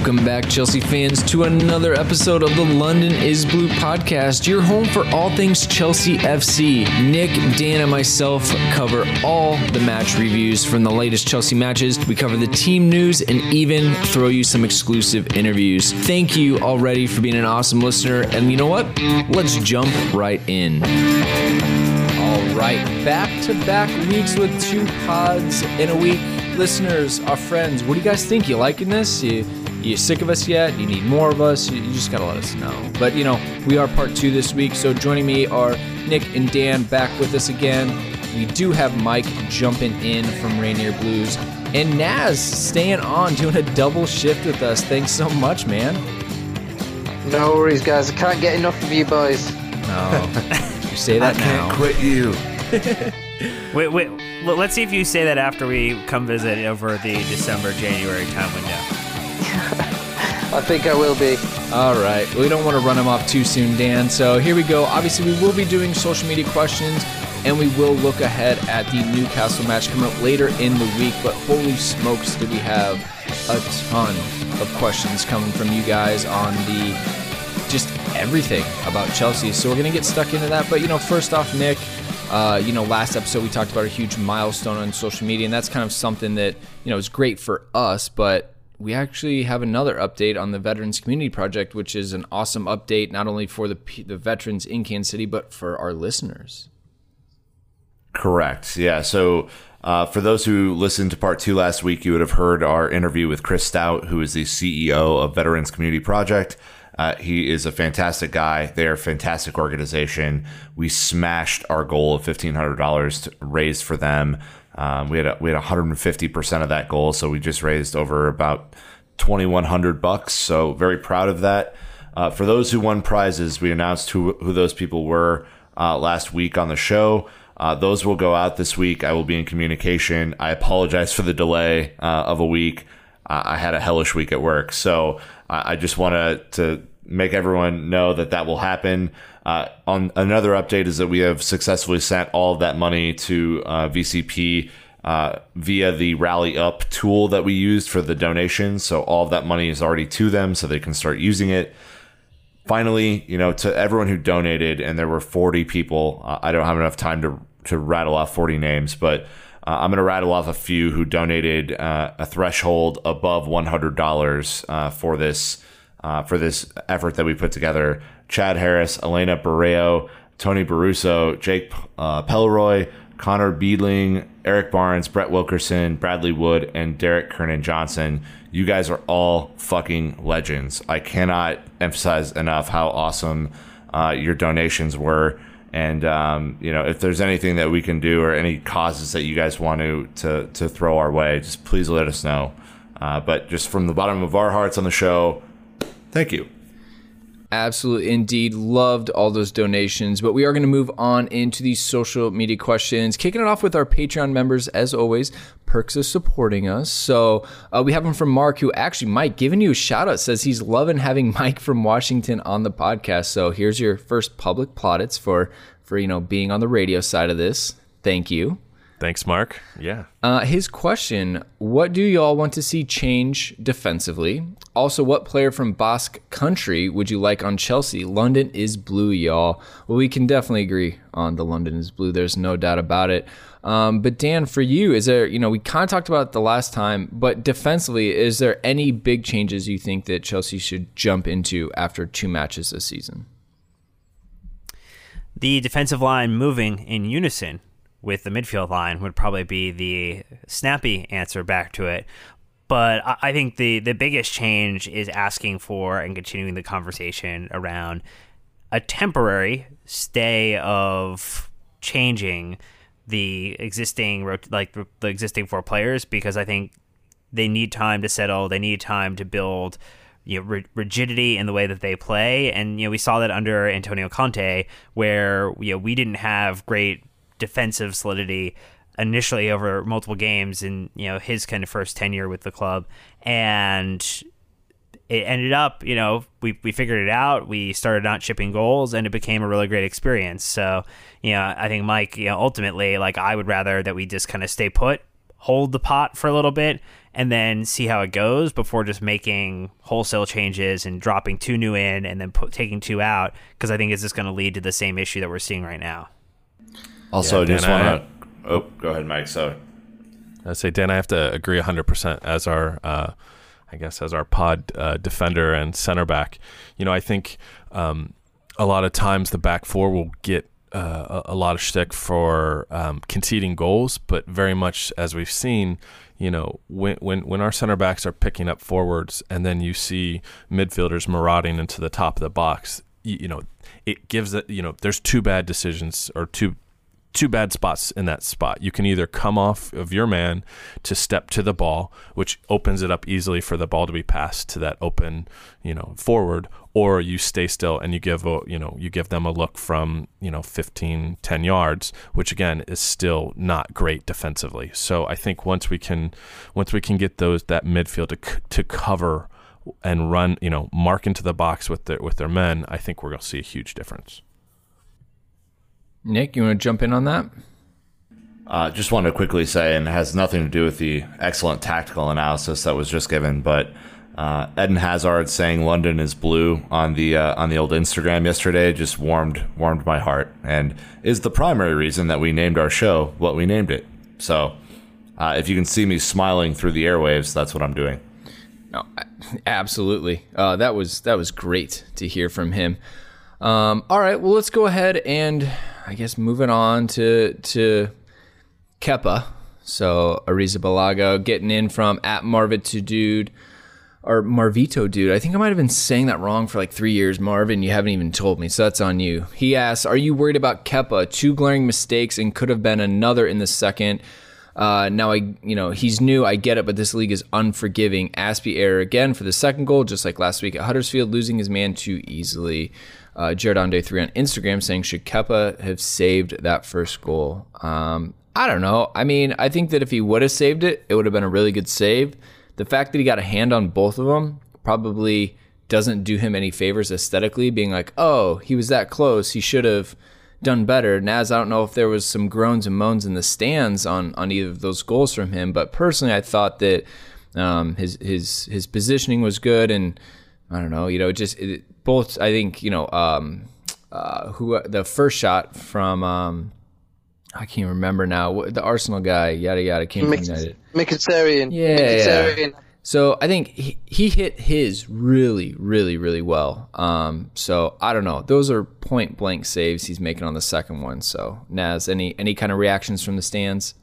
Welcome back, Chelsea fans, to another episode of the London is Blue podcast, your home for all things Chelsea FC. Nick, Dan, and myself cover all the match reviews from the latest Chelsea matches. We cover the team news and even throw you some exclusive interviews. Thank you already for being an awesome listener. And you know what? Let's jump right in. All right, back to back weeks with two pods in a week. Listeners, our friends, what do you guys think? You liking this? You, you sick of us yet? You need more of us? You, you just gotta let us know. But you know, we are part two this week, so joining me are Nick and Dan back with us again. We do have Mike jumping in from Rainier Blues, and Naz staying on, doing a double shift with us. Thanks so much, man. No worries, guys. I can't get enough of you boys. No, you say that I now. can't quit you. Wait, wait. Let's see if you say that after we come visit over the December January time window. I think I will be. All right. We don't want to run them off too soon, Dan. So here we go. Obviously, we will be doing social media questions and we will look ahead at the Newcastle match coming up later in the week. But holy smokes, do we have a ton of questions coming from you guys on the just everything about Chelsea. So we're going to get stuck into that. But, you know, first off, Nick, uh, you know, last episode we talked about a huge milestone on social media, and that's kind of something that, you know, is great for us, but we actually have another update on the Veterans Community Project, which is an awesome update not only for the the veterans in Kansas City, but for our listeners. Correct. Yeah. So uh, for those who listened to part two last week, you would have heard our interview with Chris Stout, who is the CEO of Veterans Community Project. Uh, he is a fantastic guy. They are a fantastic organization. We smashed our goal of fifteen hundred dollars raised for them. Um, we had a, we had one hundred and fifty percent of that goal, so we just raised over about twenty one hundred bucks. So very proud of that. Uh, for those who won prizes, we announced who who those people were uh, last week on the show. Uh, those will go out this week. I will be in communication. I apologize for the delay uh, of a week. I had a hellish week at work, so I I just want to make everyone know that that will happen. Uh, on another update is that we have successfully sent all of that money to uh, VCP uh, via the Rally Up tool that we used for the donations. So all of that money is already to them, so they can start using it finally, you know, to everyone who donated, and there were 40 people. Uh, I don't have enough time to to rattle off 40 names, but uh, I'm going to rattle off a few who donated uh, a threshold above $100 uh, for this uh, for this effort that we put together. Chad Harris, Elena Barreo, Tony Baruso, Jake uh, Pelroy, Connor Beedling, Eric Barnes, Brett Wilkerson, Bradley Wood, and Derek Kernan Johnson. You guys are all fucking legends. I cannot emphasize enough how awesome uh, your donations were. And um, you know, if there's anything that we can do or any causes that you guys want to to, to throw our way, just please let us know. Uh, but just from the bottom of our hearts on the show, thank you. Absolutely, indeed. Loved all those donations. But we are going to move on into these social media questions, kicking it off with our Patreon members, as always. Perks of supporting us. So uh, we have one from Mark, who actually, Mike, giving you a shout out, says he's loving having Mike from Washington on the podcast. So here's your first public plaudits for for you know being on the radio side of this. Thank you. Thanks, Mark. Yeah. Uh, his question What do y'all want to see change defensively? Also, what player from Basque country would you like on Chelsea? London is blue, y'all. Well, we can definitely agree on the London is blue. There's no doubt about it. Um, but Dan, for you, is there, you know, we kind of talked about it the last time, but defensively, is there any big changes you think that Chelsea should jump into after two matches this season? The defensive line moving in unison with the midfield line would probably be the snappy answer back to it. But I think the the biggest change is asking for and continuing the conversation around a temporary stay of changing the existing like the existing four players because I think they need time to settle. They need time to build you know, rigidity in the way that they play, and you know we saw that under Antonio Conte, where you know we didn't have great defensive solidity initially over multiple games in you know his kind of first tenure with the club, and it ended up you know we we figured it out. We started not shipping goals, and it became a really great experience. So you know I think Mike, you know ultimately like I would rather that we just kind of stay put, hold the pot for a little bit. And then see how it goes before just making wholesale changes and dropping two new in and then put, taking two out because I think it's just going to lead to the same issue that we're seeing right now. Also, yeah, just want to. Oh, go ahead, Mike. So, I say, Dan, I have to agree 100% as our, uh, I guess, as our pod uh, defender and center back. You know, I think um, a lot of times the back four will get uh, a, a, lot of shtick for um, conceding goals, but very much as we've seen, you know, when when when our center backs are picking up forwards, and then you see midfielders marauding into the top of the box, you, you know, it gives it. You know, there's two bad decisions or two two bad spots in that spot. You can either come off of your man to step to the ball, which opens it up easily for the ball to be passed to that open, you know, forward, or you stay still and you give a, you know, you give them a look from, you know, 15, 10 yards, which again is still not great defensively. So I think once we can once we can get those that midfield to to cover and run, you know, mark into the box with their with their men, I think we're going to see a huge difference. Nick, you want to jump in on that? Uh, just want to quickly say, and it has nothing to do with the excellent tactical analysis that was just given, but uh, Eden Hazard saying London is blue on the uh, on the old Instagram yesterday just warmed warmed my heart, and is the primary reason that we named our show what we named it. So, uh, if you can see me smiling through the airwaves, that's what I'm doing. No, absolutely. Uh, that was that was great to hear from him. Um, all right, well, let's go ahead and I guess moving on to to Kepa. So Arrizabalaga getting in from at Marvito dude or Marvito dude. I think I might have been saying that wrong for like three years, Marvin. You haven't even told me, so that's on you. He asks, "Are you worried about Kepa? Two glaring mistakes and could have been another in the second. Uh, now I, you know, he's new. I get it, but this league is unforgiving. Azpi error again for the second goal, just like last week at Huddersfield, losing his man too easily uh, Jared on day three on Instagram saying, should Kepa have saved that first goal? Um, I don't know. I mean, I think that if he would have saved it, it would have been a really good save. The fact that he got a hand on both of them probably doesn't do him any favors aesthetically, being like, oh, he was that close. He should have done better. Naz, I don't know if there was some groans and moans in the stands on, on either of those goals from him, but personally, I thought that um, his his his positioning was good, and I don't know, you know, it just it, both. I think you know um, uh, who the first shot from. Um, I can't remember now. The Arsenal guy, yada yada, came from United. Mkhitaryan. Yeah, Mkhitaryan. yeah. So I think he, he hit his really, really, really well. Um, so I don't know. Those are point blank saves he's making on the second one. So Naz, any any kind of reactions from the stands?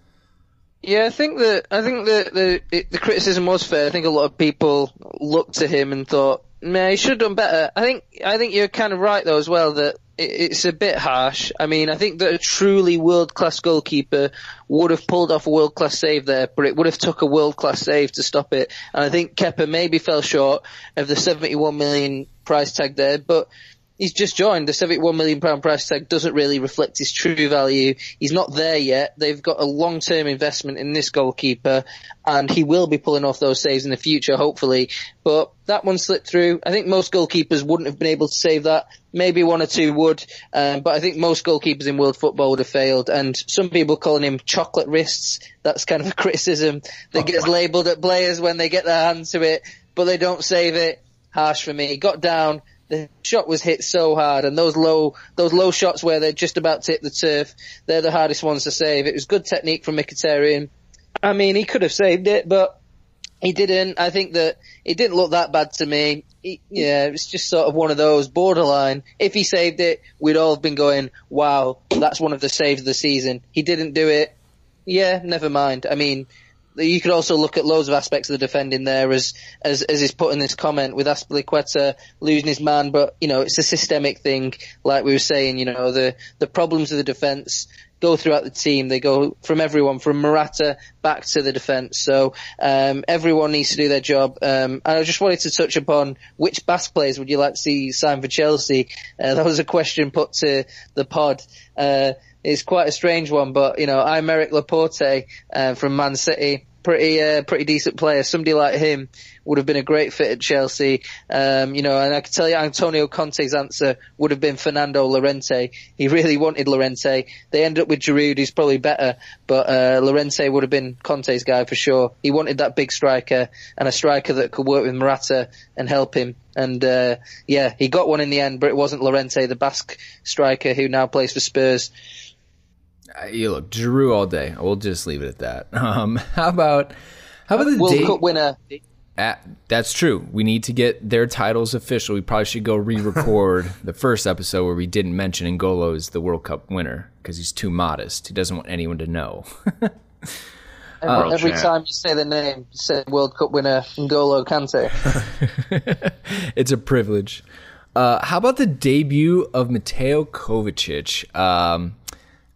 Yeah, I think that I think that the the criticism was fair. I think a lot of people looked to him and thought, "Man, he should have done better." I think I think you're kind of right though as well that it, it's a bit harsh. I mean, I think that a truly world class goalkeeper would have pulled off a world class save there, but it would have took a world class save to stop it. And I think Kepa maybe fell short of the 71 million price tag there, but he's just joined. The 71 million pound price tag doesn't really reflect his true value. He's not there yet. They've got a long term investment in this goalkeeper and he will be pulling off those saves in the future, hopefully. But that one slipped through. I think most goalkeepers wouldn't have been able to save that. Maybe one or two would, um, but I think most goalkeepers in world football would have failed. And some people calling him chocolate wrists. That's kind of a criticism that gets labelled at players when they get their hands to it, but they don't save it. Harsh for me. He got down the shot was hit so hard, and those low those low shots where they're just about to hit the turf, they're the hardest ones to save. It was good technique from Mkhitaryan. I mean, he could have saved it, but he didn't. I think that it didn't look that bad to me. He, yeah, it's just sort of one of those borderline. If he saved it, we'd all have been going, "Wow, that's one of the saves of the season." He didn't do it. Yeah, never mind. I mean, you could also look at loads of aspects of the defending there as as as is put in this comment with Azpilicueta losing his man, but you know it's a systemic thing, like we were saying. You know the the problems of the defence go throughout the team. They go from everyone, from Morata back to the defence. So um, everyone needs to do their job. Um, and I just wanted to touch upon which Basque players would you like to see sign for Chelsea? Uh, that was a question put to the pod. Uh, it's quite a strange one, but you know, Aymeric Laporte uh, from Man City pretty uh, pretty decent player. Somebody like him would have been a great fit at Chelsea. Um, you know, and I can tell you Antonio Conte's answer would have been Fernando Llorente. He really wanted Llorente. They ended up with Giroud, who's probably better, but uh, Llorente would have been Conte's guy for sure. He wanted that big striker and a striker that could work with Morata and help him. And uh, yeah, he got one in the end, but it wasn't Llorente, the Basque striker who now plays for Spurs you look Giroud all day. We'll just leave it at that. Um, how about how about the World Cup winner? At, that's true. We need to get their titles official. We probably should go re-record the first episode where we didn't mention N'Golo is the World Cup winner because he's too modest. He doesn't want anyone to know. Every, every time you say the name, say World Cup winner N'Golo Kante. it's a privilege. Uh, how about the debut of Mateo Kovacic? Um,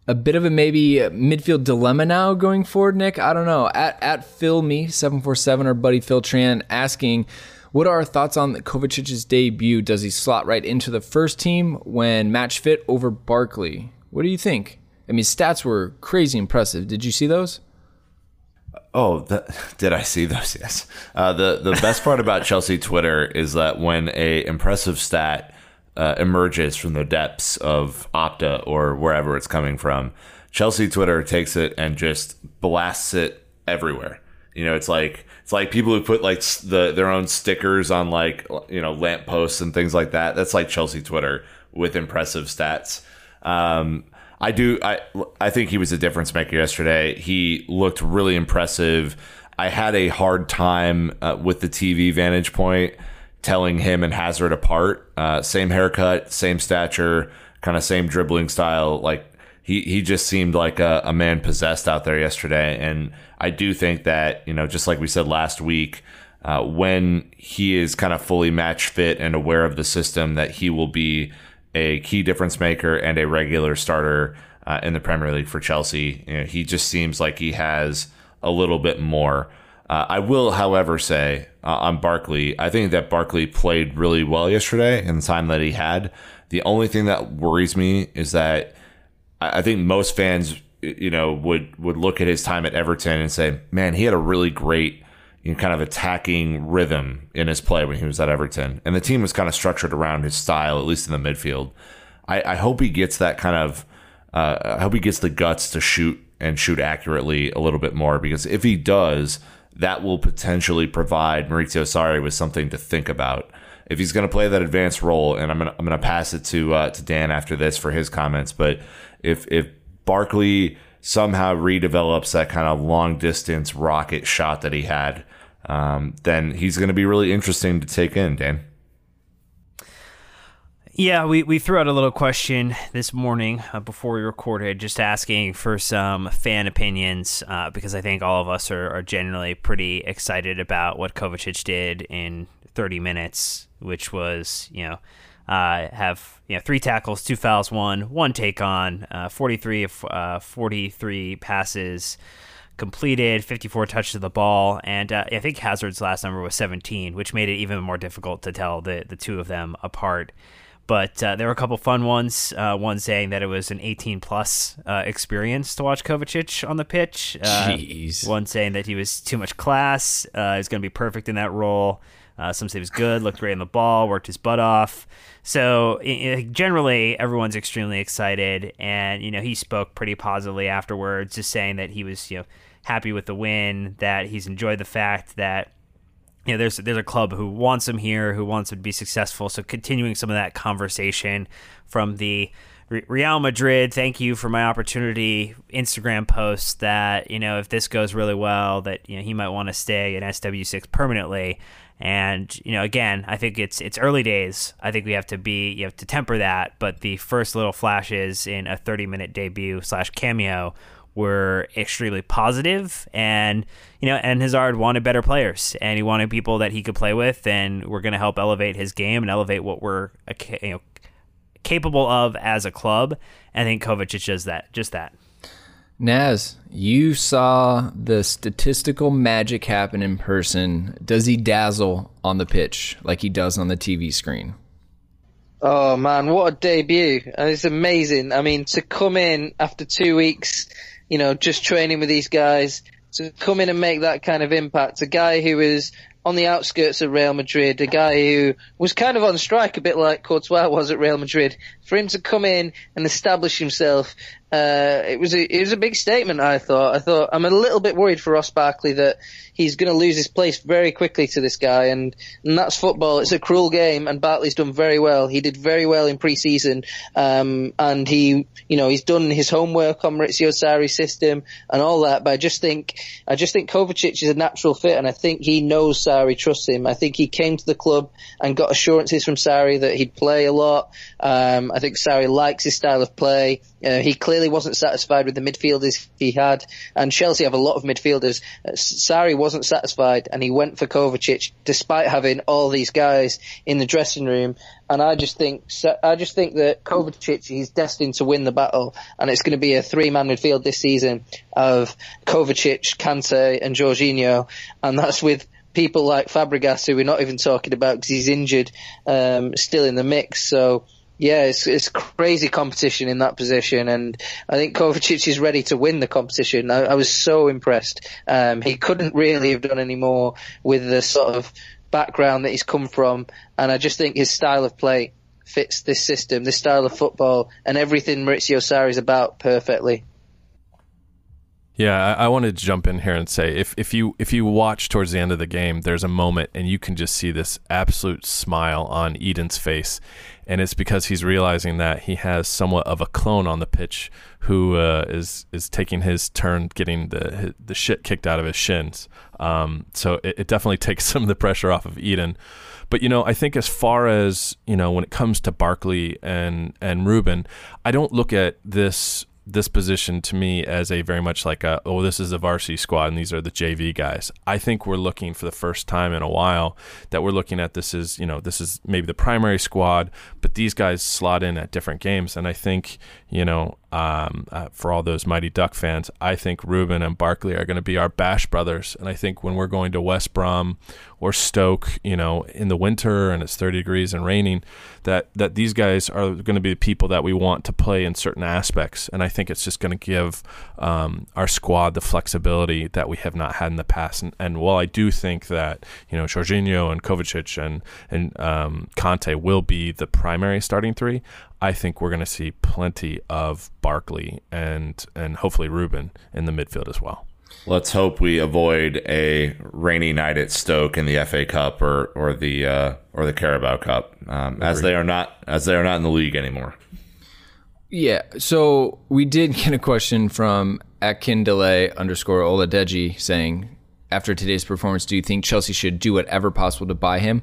a bit of a maybe midfield dilemma now going forward, Nick. I don't know. At at Phil me seven four seven, our buddy Phil Tran asking, what are our thoughts on Kovacic's debut? Does he slot right into the first team when match fit over Barkley? What do you think? I mean, stats were crazy impressive. Did you see those? Oh, that, did I see those? Yes. Uh, the the best part about Chelsea Twitter is that when a impressive stat uh, emerges from the depths of Opta or wherever it's coming from, Chelsea Twitter takes it and just blasts it everywhere. You know, it's like it's like people who put like the their own stickers on like you know lampposts and things like that. That's like Chelsea Twitter with impressive stats. Um, I do. I I think he was a difference maker yesterday. He looked really impressive. I had a hard time uh, with the TV vantage point telling him and Hazard apart. Uh, same haircut, same stature, kind of same dribbling style. Like he he just seemed like a, a man possessed out there yesterday. And I do think that you know, just like we said last week. Uh, when he is kind of fully match fit and aware of the system, that he will be a key difference maker and a regular starter uh, in the Premier League for Chelsea. You know, he just seems like he has a little bit more. Uh, I will, however, say uh, on Barkley, I think that Barkley played really well yesterday in the time that he had. The only thing that worries me is that I I think most fans, you know, would would look at his time at Everton and say, "Man, he had a really great, you know, kind of attacking rhythm in his play when he was at Everton, and the team was kind of structured around his style, at least in the midfield." I, I hope he gets that kind of. Uh, I hope he gets the guts to shoot and shoot accurately a little bit more because if he does, that will potentially provide Maurizio Sarri with something to think about. If he's going to play that advanced role, and I'm going to I'm to pass it to uh, to Dan after this for his comments, but if if Barkley somehow redevelops that kind of long distance rocket shot that he had um, then he's going to be really interesting to take in, Dan. Yeah, we, we threw out a little question this morning uh, before we recorded, just asking for some fan opinions uh, because I think all of us are, are generally pretty excited about what Kovacic did in 30 minutes, which was, you know, uh, have you know three tackles, two fouls, one one take on, uh, 43 of uh, 43 passes completed, 54 touches of the ball, and uh, I think Hazard's last number was 17, which made it even more difficult to tell the the two of them apart. But uh, there were a couple fun ones. Uh, one saying that it was an 18 plus uh, experience to watch Kovacic on the pitch. Uh, Jeez. One saying that he was too much class. Uh, he's going to be perfect in that role. Uh, some say he was good, looked great on the ball, worked his butt off. So generally, everyone's extremely excited, and you know he spoke pretty positively afterwards, just saying that he was you know happy with the win, that he's enjoyed the fact that you know, there's there's a club who wants him here, who wants him to be successful. So continuing some of that conversation from the Real Madrid, thank you for my opportunity. Instagram post that you know if this goes really well, that you know he might want to stay in SW6 permanently. And you know, again, I think it's it's early days. I think we have to be you have to temper that. But the first little flashes in a 30 minute debut slash cameo were extremely positive and you know and Hazard wanted better players and he wanted people that he could play with and we're going to help elevate his game and elevate what we're you know capable of as a club and I think Kovacic does that just that Naz, you saw the statistical magic happen in person. Does he dazzle on the pitch like he does on the TV screen? Oh man, what a debut! And it's amazing. I mean, to come in after two weeks, you know, just training with these guys, to come in and make that kind of impact. A guy who is on the outskirts of Real Madrid, a guy who was kind of on strike, a bit like Courtois was at Real Madrid. For him to come in and establish himself, uh, it was a, it was a big statement. I thought. I thought I'm a little bit worried for Ross Barkley that he's going to lose his place very quickly to this guy, and, and that's football. It's a cruel game, and Barkley's done very well. He did very well in pre-season, um, and he, you know, he's done his homework on Maurizio Sarri's system and all that. But I just think, I just think Kovacic is a natural fit, and I think he knows Sarri trusts him. I think he came to the club and got assurances from Sarri that he'd play a lot. Um, I think Sarri likes his style of play. Uh, he clearly wasn't satisfied with the midfielders he had, and Chelsea have a lot of midfielders. Uh, Sarri wasn't satisfied, and he went for Kovacic despite having all these guys in the dressing room. And I just think, I just think that Kovacic is destined to win the battle, and it's going to be a three-man midfield this season of Kovacic, Kante, and Jorginho, and that's with people like Fabregas, who we're not even talking about because he's injured, um, still in the mix. So yeah, it's it's crazy competition in that position, and I think Kovacic is ready to win the competition. I, I was so impressed. Um, he couldn't really have done any more with the sort of background that he's come from, and I just think his style of play fits this system, this style of football, and everything Maurizio Sarri is about perfectly. Yeah, I, I wanted to jump in here and say if, if you if you watch towards the end of the game, there's a moment and you can just see this absolute smile on Eden's face, and it's because he's realizing that he has somewhat of a clone on the pitch who uh, is is taking his turn getting the the shit kicked out of his shins. Um, so it, it definitely takes some of the pressure off of Eden. But you know, I think as far as you know, when it comes to Barkley and and Ruben, I don't look at this this position to me as a very much like a oh this is the varsity squad and these are the JV guys. I think we're looking for the first time in a while that we're looking at this is you know this is maybe the primary squad, but these guys slot in at different games, and I think you know um, uh, for all those Mighty Duck fans, I think Ruben and Barkley are going to be our Bash brothers, and I think when we're going to West Brom or Stoke, you know, in the winter and it's 30 degrees and raining, that that these guys are going to be the people that we want to play in certain aspects, and I think it's just going to give um, our squad the flexibility that we have not had in the past. And, and while I do think that you know Jorginho and Kovacic and and um, Kante will be the primary starting three, I think we're going to see plenty of Barkley and and hopefully Ruben in the midfield as well. Let's hope we avoid a rainy night at Stoke in the FA Cup or or the uh, or the Carabao Cup, um, as they are not as they are not in the league anymore. Yeah. So we did get a question from Akindele underscore Oladeji saying, after today's performance, do you think Chelsea should do whatever possible to buy him?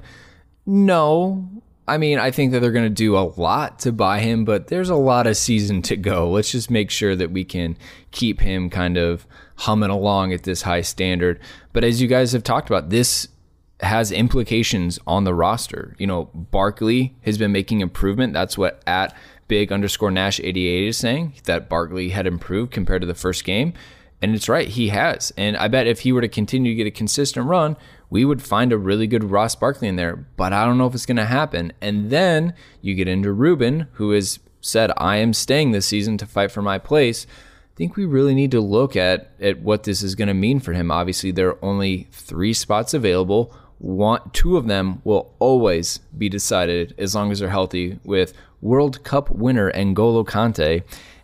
No. I mean, I think that they're going to do a lot to buy him, but there's a lot of season to go. Let's just make sure that we can keep him kind of humming along at this high standard. But as you guys have talked about, this has implications on the roster. You know, Barkley has been making improvement. That's what at big underscore Nash 88 is saying that Barkley had improved compared to the first game. And it's right, he has. And I bet if he were to continue to get a consistent run, we would find a really good Ross Barkley in there. But I don't know if it's going to happen. And then you get into Ruben, who has said, I am staying this season to fight for my place. I think we really need to look at, at what this is going to mean for him. Obviously, there are only three spots available. One, two of them will always be decided as long as they're healthy with World Cup winner N'Golo Kante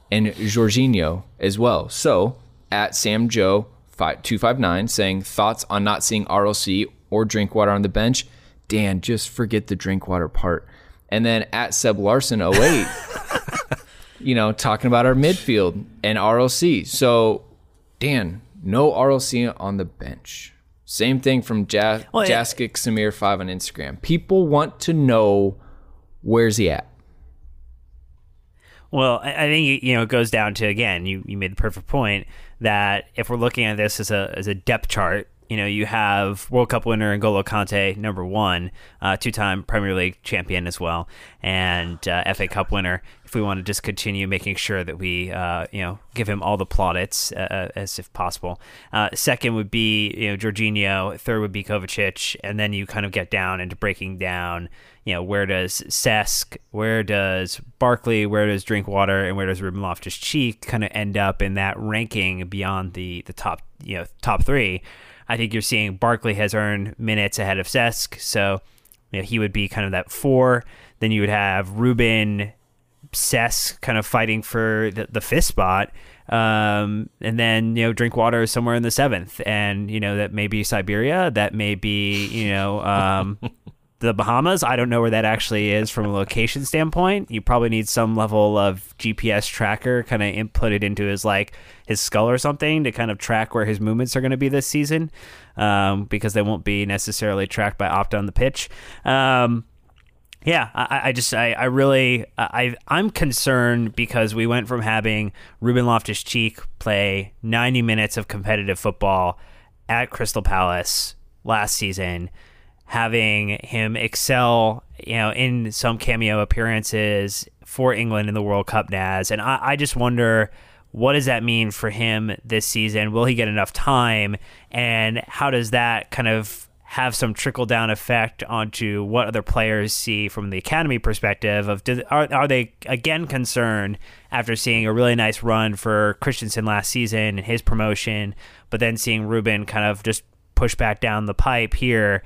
and Jorginho as well. So at Sam Joe 259 saying thoughts on not seeing RLC or Drinkwater on the bench. Dan, just forget the Drinkwater part. And then at Seb Larson 08, you know, talking about our midfield and RLC. So Dan, no RLC on the bench. Same thing from ja- well, Jaskic Samir 5 on Instagram. People want to know where's he at? Well, I think you know it goes down to again. You you made the perfect point that if we're looking at this as a as a depth chart, you know, you have World Cup winner N'Golo Kante, number one, uh, two-time Premier League champion as well, and uh, FA Cup winner. If we want to just continue making sure that we, uh, you know, give him all the plaudits uh, uh, as if possible. Uh, second would be you know Jorginho. Third would be Kovacic, and then you kind of get down into breaking down. You know, where does Cesc, where does Barkley, where does Drinkwater, and where does Ruben Loftus Cheek kind of end up in that ranking beyond the the top, you know, top three? I think you're seeing Barkley has earned minutes ahead of Cesc, so you know, he would be kind of that four. Then you would have Ruben, Cesc kind of fighting for the, the fifth spot. Um, and then, you know, Drinkwater is somewhere in the seventh. And, you know, that may be Siberia. That may be, you know, um, the Bahamas. I don't know where that actually is from a location standpoint. You probably need some level of GPS tracker kind of inputted into his like his skull or something to kind of track where his movements are going to be this season, um, because they won't be necessarily tracked by Opta on the pitch. Um, yeah, I, I, just I, I really I I'm concerned because we went from having Ruben Loftus Cheek play 90 minutes of competitive football at Crystal Palace last season having him excel, you know, in some cameo appearances for England in the World Cup Naz. And I, I just wonder what does that mean for him this season? Will he get enough time? And how does that kind of have some trickle down effect onto what other players see from the academy perspective of do, are, are they again concerned after seeing a really nice run for Christensen last season and his promotion but then seeing Ruben kind of just push back down the pipe here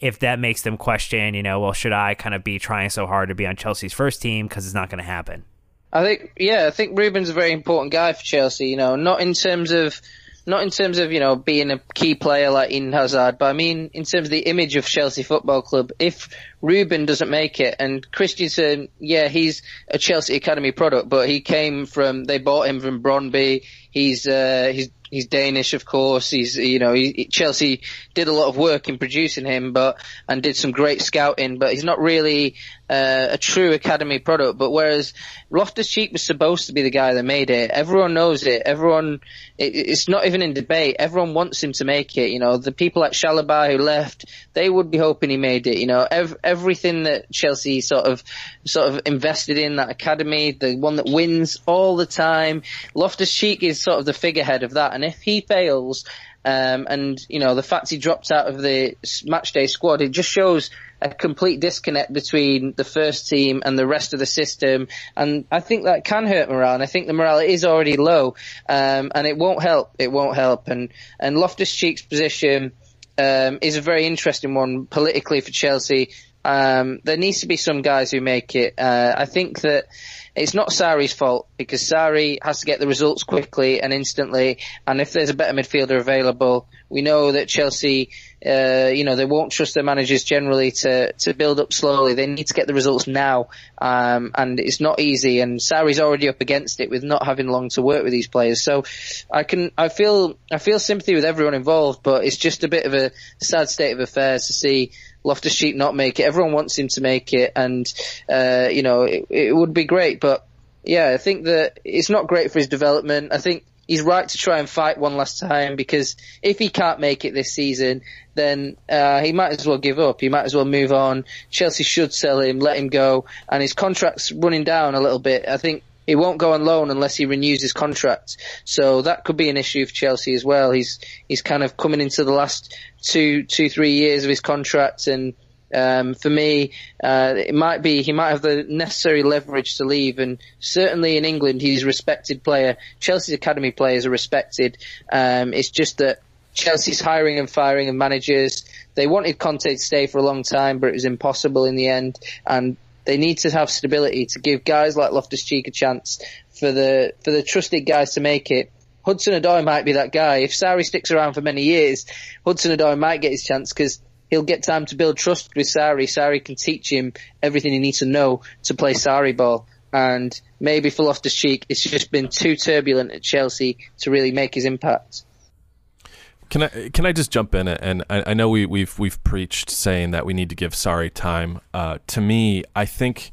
if that makes them question, you know, well, should I kind of be trying so hard to be on Chelsea's first team because it's not going to happen? I think, yeah, I think Ruben's a very important guy for Chelsea. You know, not in terms of, not in terms of you know being a key player like Eden Hazard, but I mean in terms of the image of Chelsea Football Club. If Ruben doesn't make it, and Christensen, yeah, he's a Chelsea academy product, but he came from they bought him from Brøndby. He's uh, he's he's Danish, of course. He's you know he, Chelsea did a lot of work in producing him, but and did some great scouting. But he's not really uh, a true academy product. But whereas Loftus Cheek was supposed to be the guy that made it, everyone knows it. Everyone, it, it's not even in debate. Everyone wants him to make it. You know, the people at Chalobah who left, they would be hoping he made it. You know, ev- everything that Chelsea sort of sort of invested in that academy, the one that wins all the time. Loftus Cheek is sort of the figurehead of that, and if he fails, um, and you know the fact he dropped out of the matchday squad, it just shows a complete disconnect between the first team and the rest of the system, and I think that can hurt morale. And I think the morale is already low, um, and it won't help. It won't help. And and Loftus Cheek's position um, is a very interesting one politically for Chelsea. Um, there needs to be some guys who make it. Uh, I think that it's not Sarri's fault because Sari has to get the results quickly and instantly. And if there's a better midfielder available, We know that Chelsea, uh, you know, they won't trust their managers generally to, to build up slowly. They need to get the results now. Um, and it's not easy. And Sarri's already up against it with not having long to work with these players. So I can, I feel, I feel sympathy with everyone involved, but it's just a bit of a sad state of affairs to see Loftus Cheek not make it. Everyone wants him to make it. And, uh, you know, it, it would be great, but yeah, I think that it's not great for his development. I think he's right to try and fight one last time because if he can't make it this season, then uh, he might as well give up. He might as well move on. Chelsea should sell him, let him go, and his contract's running down a little bit. I think he won't go on loan unless he renews his contract. So that could be an issue for Chelsea as well. He's he's kind of coming into the last two two three years of his contract and um, for me, uh, it might be he might have the necessary leverage to leave, and certainly in England he's a respected player. Chelsea's academy players are respected. Um, it's just that Chelsea's hiring and firing of managers. They wanted Conte to stay for a long time, but it was impossible in the end, and they need to have stability to give guys like Loftus Cheek a chance for the for the trusted guys to make it. Hudson Odoi might be that guy. If Sarri sticks around for many years, Hudson Odoi might get his chance because he'll get time to build trust with Sarri. Sarri can teach him everything he needs to know to play Sarri ball. And maybe for Loftus Cheek, it's just been too turbulent at Chelsea to really make his impact. Can I can I just jump in and I, I know we, we've we've preached saying that we need to give Sarri time. Uh, to me, I think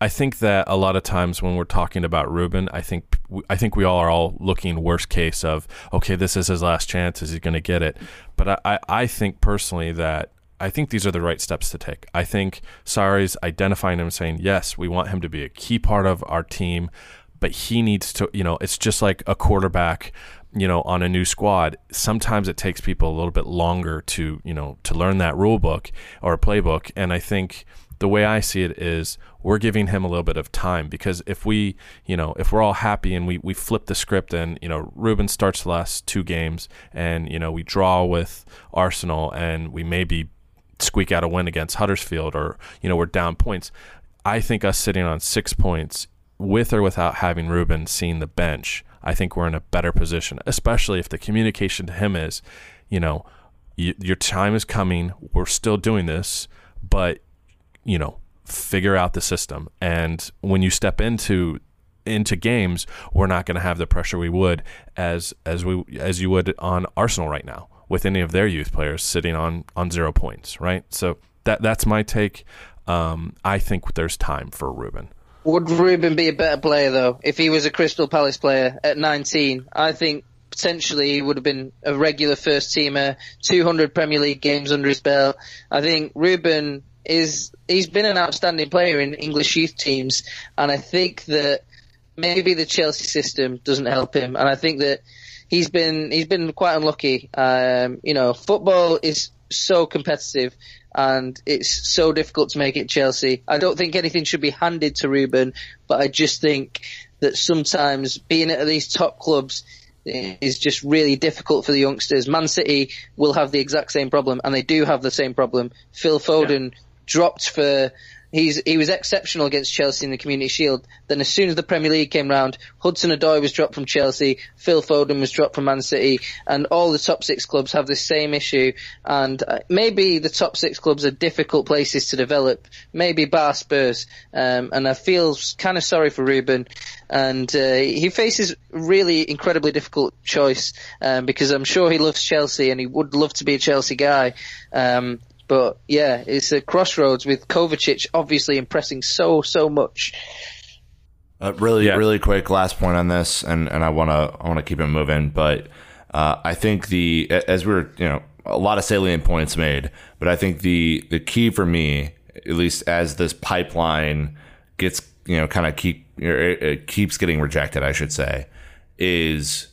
I think that a lot of times when we're talking about Ruben, I think I think we all are all looking worst case of okay, this is his last chance. Is he going to get it? But I, I think personally that I think these are the right steps to take. I think Sarri's identifying him, saying yes, we want him to be a key part of our team, but he needs to. You know, it's just like a quarterback. You know, on a new squad, sometimes it takes people a little bit longer to you know to learn that rule book or playbook, and I think the way I see it is we're giving him a little bit of time because if we, you know, if we're all happy and we, we flip the script and, you know, Ruben starts the last two games and, you know, we draw with Arsenal and we maybe squeak out a win against Huddersfield or, you know, we're down points. I think us sitting on six points with or without having Ruben seeing the bench, I think we're in a better position, especially if the communication to him is, you know, your time is coming. We're still doing this, but you know, figure out the system. And when you step into into games, we're not going to have the pressure we would as as we as you would on Arsenal right now with any of their youth players sitting on on zero points, right? So that that's my take. Um, I think there's time for Ruben. Would Ruben be a better player though if he was a Crystal Palace player at 19? I think potentially he would have been a regular first teamer, 200 Premier League games under his belt. I think Ruben is he's been an outstanding player in English youth teams, and I think that maybe the Chelsea system doesn't help him, and I think that he's been he's been quite unlucky. Um, you know, football is so competitive and it's so difficult to make it Chelsea. I don't think anything should be handed to Ruben, but I just think that sometimes being at these top clubs is just really difficult for the youngsters. Man City will have the exact same problem, and they do have the same problem. Phil Foden yeah dropped for he's he was exceptional against Chelsea in the Community Shield. Then as soon as the Premier League came round, Hudson Odoi was dropped from Chelsea, Phil Foden was dropped from Man City, and all the top six clubs have this same issue. And uh, maybe the top six clubs are difficult places to develop. Maybe Bar Spurs, um, and I feel kind of sorry for Ruben. And uh, he faces really incredibly difficult choice um, because I'm sure he loves Chelsea and he would love to be a Chelsea guy. Um, but yeah, it's a crossroads with Kovacic obviously impressing so so much. Uh, really, yeah. really quick last point on this, and, and I want to I want to keep it moving, but uh, I think the as we are you know a lot of salient points made, but I think the the key for me, at least as this pipeline gets you know kind of keep it keeps getting rejected, I should say, is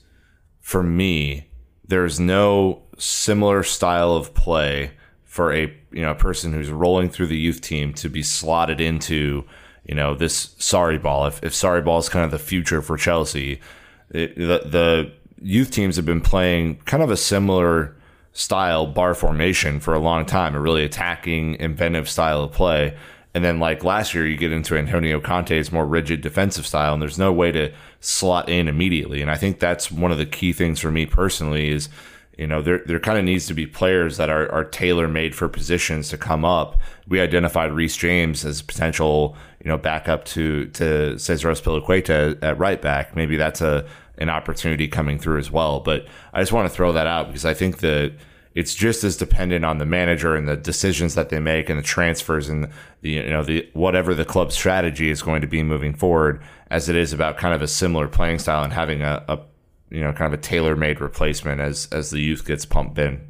for me there's no similar style of play for a you know a person who's rolling through the youth team to be slotted into you know this Sarri ball. If if Sarri ball is kind of the future for Chelsea, it, the the youth teams have been playing kind of a similar style bar formation for a long time, a really attacking, inventive style of play. And then like last year, you get into Antonio Conte's more rigid defensive style, and there's no way to slot in immediately. And I think that's one of the key things for me personally is you know, there there kind of needs to be players that are, are tailor made for positions to come up. We identified Reece James as potential, you know, backup to to Cesar Azpilicueta at right back. Maybe that's a an opportunity coming through as well. But I just want to throw that out because I think that it's just as dependent on the manager and the decisions that they make and the transfers and the you know the whatever the club's strategy is going to be moving forward as it is about kind of a similar playing style and having a, a you know kind of a tailor made replacement as as the youth gets pumped in.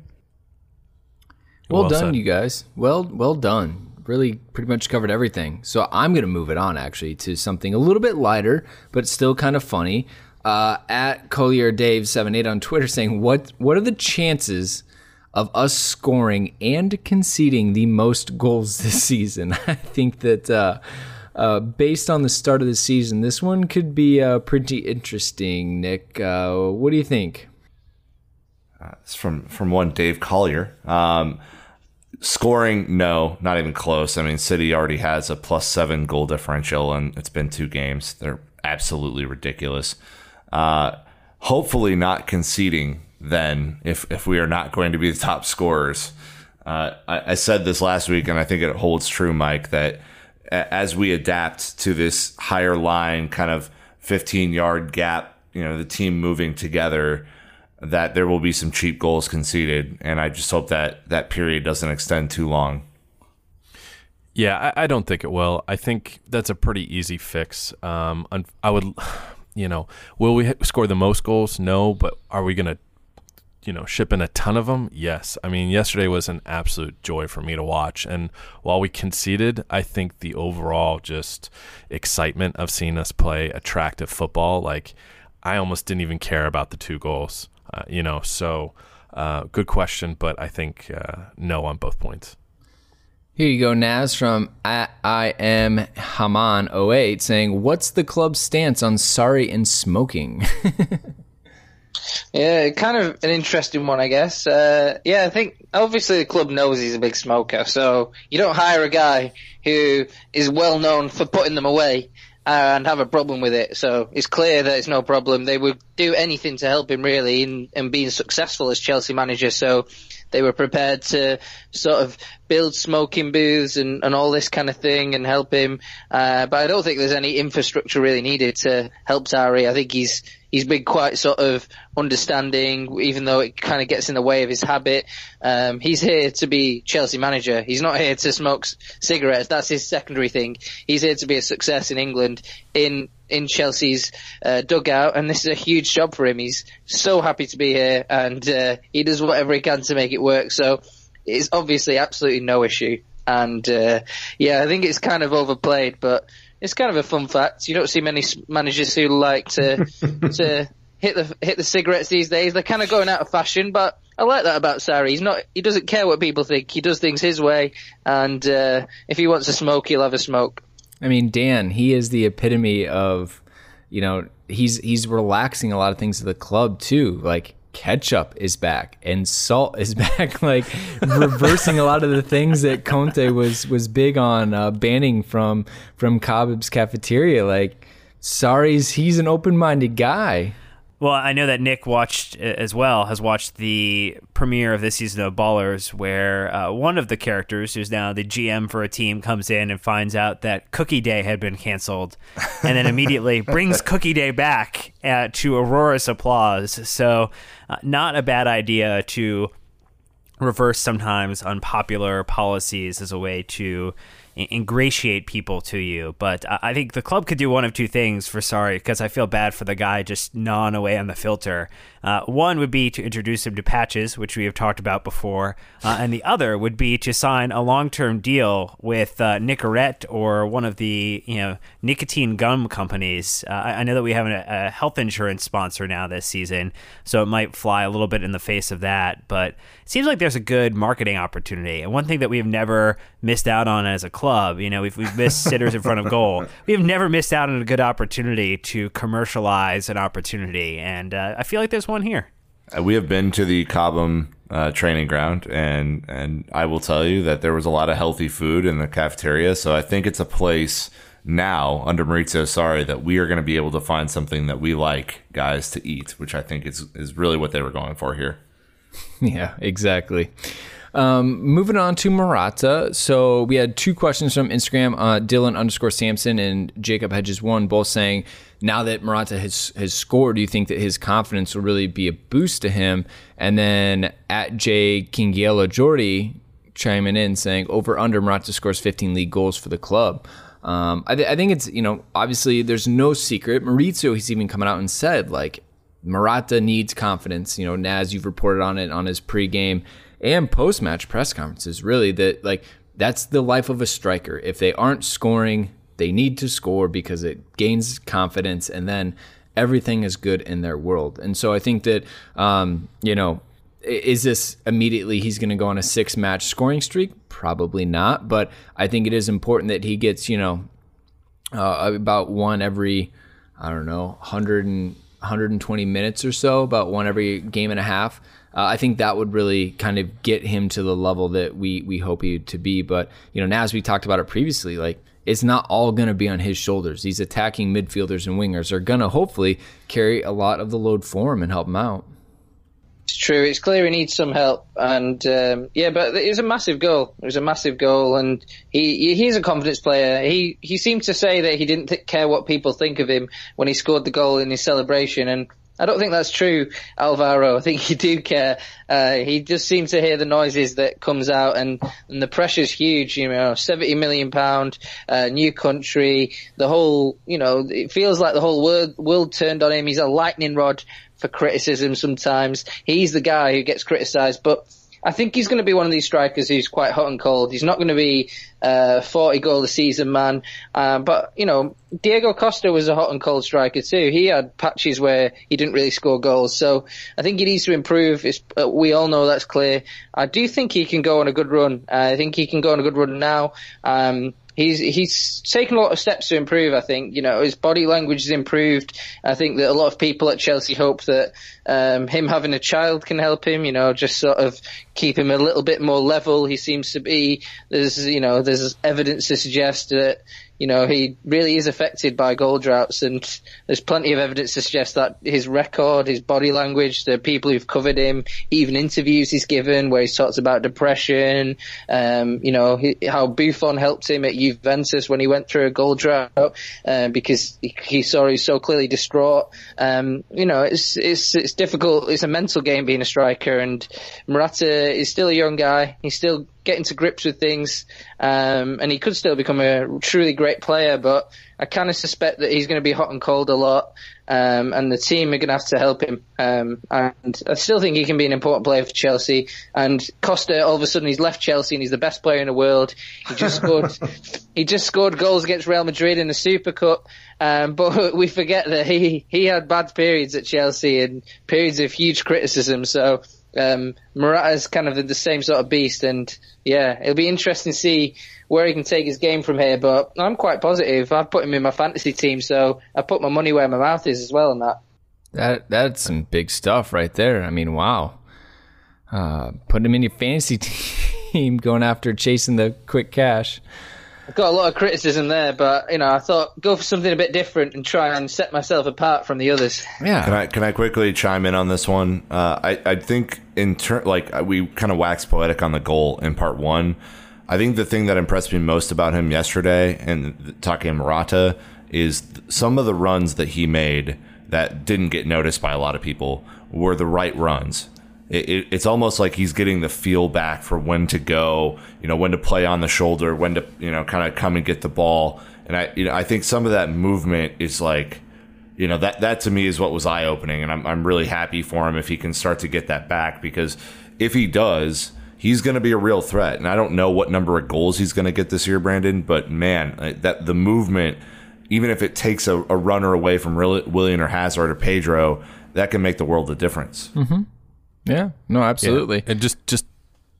Well, well done, said. you guys. Well, well done. Really, pretty much covered everything. So I'm going to move it on actually to something a little bit lighter, but still kind of funny. Uh, at Collier Dave seven eight on Twitter saying, "What what are the chances of us scoring and conceding the most goals this season?" I think that. Uh, uh, based on the start of the season, this one could be uh, pretty interesting. Nick, uh, what do you think? Uh, it's from from one Dave Collier. Um, scoring, no, not even close. I mean, City already has a plus seven goal differential, and it's been two games. They're absolutely ridiculous. Uh, hopefully, not conceding. Then, if if we are not going to be the top scorers, uh, I, I said this last week, and I think it holds true, Mike, that as we adapt to this higher line kind of 15 yard gap, you know, the team moving together, that there will be some cheap goals conceded. And I just hope that that period doesn't extend too long. Yeah, I, I don't think it will. I think that's a pretty easy fix. Um, I would, you know, will we score the most goals? No, but are we going to you know, shipping a ton of them? Yes. I mean, yesterday was an absolute joy for me to watch. And while we conceded, I think the overall just excitement of seeing us play attractive football, like I almost didn't even care about the two goals, uh, you know. So, uh, good question, but I think uh, no on both points. Here you go, Naz from I, I am Haman 08 saying, What's the club's stance on Sarri and smoking? Yeah, kind of an interesting one, I guess. Uh, yeah, I think obviously the club knows he's a big smoker, so you don't hire a guy who is well known for putting them away and have a problem with it. So it's clear that it's no problem. They would do anything to help him really in, in being successful as Chelsea manager. So they were prepared to sort of build smoking booths and, and all this kind of thing and help him. Uh, but I don't think there's any infrastructure really needed to help Sarri. I think he's he's been quite sort of understanding, even though it kind of gets in the way of his habit. Um, he's here to be Chelsea manager. He's not here to smoke cigarettes. That's his secondary thing. He's here to be a success in England, in in Chelsea's uh, dugout, and this is a huge job for him. He's so happy to be here, and uh, he does whatever he can to make it work. So it's obviously absolutely no issue. And uh, yeah, I think it's kind of overplayed, but it's kind of a fun fact. You don't see many managers who like to to hit the hit the cigarettes these days. They're kind of going out of fashion, but I like that about Sarri. He's not. He doesn't care what people think. He does things his way, and uh, if he wants to smoke, he'll have a smoke. I mean, Dan, he is the epitome of, you know, he's he's relaxing a lot of things at the club too. Like ketchup is back and salt is back like reversing a lot of the things that Conte was was big on uh, banning from from Cobham's cafeteria. Like Sarri's he's an open-minded guy well, I know that Nick watched as well, has watched the premiere of this season of Ballers, where uh, one of the characters, who's now the GM for a team, comes in and finds out that Cookie Day had been canceled, and then immediately brings Cookie Day back uh, to Aurora's applause. So, uh, not a bad idea to reverse sometimes unpopular policies as a way to ingratiate people to you. But I think the club could do one of two things for Sarri because I feel bad for the guy just gnawing away on the filter. Uh, one would be to introduce him to patches, which we have talked about before, uh, and the other would be to sign a long-term deal with uh, Nicorette or one of the you know nicotine gum companies. Uh, I, I, know that we have a, a, health insurance sponsor now this season, so it might fly a little bit in the face of that. But it seems like there's a good marketing opportunity, and one thing that we've never missed out on as a club, you know, we've, we've missed sitters in front of goal. We've never missed out on a good opportunity to commercialize an opportunity, and uh, I feel like there's one here. Uh, we have been to the Cobham uh, training ground, and and I will tell you that there was a lot of healthy food in the cafeteria. So I think it's a place now under Maurizio Sarri that we are going to be able to find something that we like guys to eat, which I think is is really what they were going for here. Yeah, exactly. Um, moving on to Morata. So we had two questions from Instagram, uh, Dylan underscore Sampson and Jacob Hedges one, both saying, now that Morata has has scored, do you think that his confidence will really be a boost to him? And then at J Kingielo Jordy chiming in saying, over under Morata scores 15 league goals for the club. Um, I, th- I think it's you know obviously there's no secret. Maurizio he's even coming out and said like Morata needs confidence. You know, Naz, you've reported on it on his pregame and post match press conferences, really, that like that's the life of a striker. If they aren't scoring, they need to score because it gains confidence and then everything is good in their world. And so I think that, um, you know, is this immediately he's going to go on a six match scoring streak? Probably not. But I think it is important that he gets, you know, uh, about one every, I don't know, 100 and, 120 minutes or so, about one every game and a half. Uh, I think that would really kind of get him to the level that we we hope he to be. But you know, now as we talked about it previously, like it's not all going to be on his shoulders. These attacking midfielders and wingers are going to hopefully carry a lot of the load for him and help him out. It's true. It's clear he needs some help, and um, yeah, but it was a massive goal. It was a massive goal, and he he's a confidence player. He he seemed to say that he didn't th- care what people think of him when he scored the goal in his celebration, and I don't think that's true, Alvaro. I think he do care. Uh, he just seems to hear the noises that comes out, and, and the pressure's huge. You know, seventy million pound, uh, new country, the whole. You know, it feels like the whole world world turned on him. He's a lightning rod for criticism. Sometimes he's the guy who gets criticised, but I think he's going to be one of these strikers who's quite hot and cold. He's not going to be a 40 goal a season man. Um, but, you know, Diego Costa was a hot and cold striker too. He had patches where he didn't really score goals. So I think he needs to improve. Uh, we all know that's clear. I do think he can go on a good run. Uh, I think he can go on a good run now. Um, he's he's taken a lot of steps to improve. I think you know his body language has improved. I think that a lot of people at Chelsea hope that um, him having a child can help him. You know, just sort of keep him a little bit more level. He seems to be. There's you know there's evidence to suggest that you know, he really is affected by goal droughts and there's plenty of evidence to suggest that his record, his body language, the people who've covered him, even interviews he's given where he's talked about depression, um, you know, he, how Buffon helped him at Juventus when he went through a goal drought, uh, because he, he saw he was so clearly distraught. Um, you know, it's, it's, it's difficult. It's a mental game being a striker and Morata is still a young guy. He's still getting to grips with things, um, and he could still become a truly great player. But I kind of suspect that he's going to be hot and cold a lot, um, and the team are going to have to help him. Um, and I still think he can be an important player for Chelsea. And Costa, all of a sudden, he's left Chelsea and he's the best player in the world. He just scored, he just scored goals against Real Madrid in the Super Cup. Um, but we forget that he he had bad periods at Chelsea and periods of huge criticism. So um, Morata's kind of the same sort of beast, and yeah, it'll be interesting to see where he can take his game from here. But I'm quite positive. I've put him in my fantasy team, so I put my money where my mouth is as well on that. That that's some big stuff right there. I mean, wow. Uh, put him in your fantasy team, going after chasing the quick cash. I've got a lot of criticism there, but you know, I thought go for something a bit different and try and set myself apart from the others. Yeah. Can I can I quickly chime in on this one? Uh, I I think in turn like we kind of waxed poetic on the goal in part one. I think the thing that impressed me most about him yesterday and talking Morata is some of the runs that he made that didn't get noticed by a lot of people were the right runs. It, it, it's almost like he's getting the feel back for when to go, you know, when to play on the shoulder, when to, you know, kind of come and get the ball. And I, you know, I think some of that movement is like, you know, that, that to me is what was eye opening. And I'm, I'm really happy for him if he can start to get that back because if he does, he's going to be a real threat. And I don't know what number of goals he's going to get this year, Brandon, but man, that the movement, even if it takes a, a runner away from Willian or Hazard or Pedro, that can make the world a difference. Mm-hmm. Yeah, no, absolutely. Yeah. And just just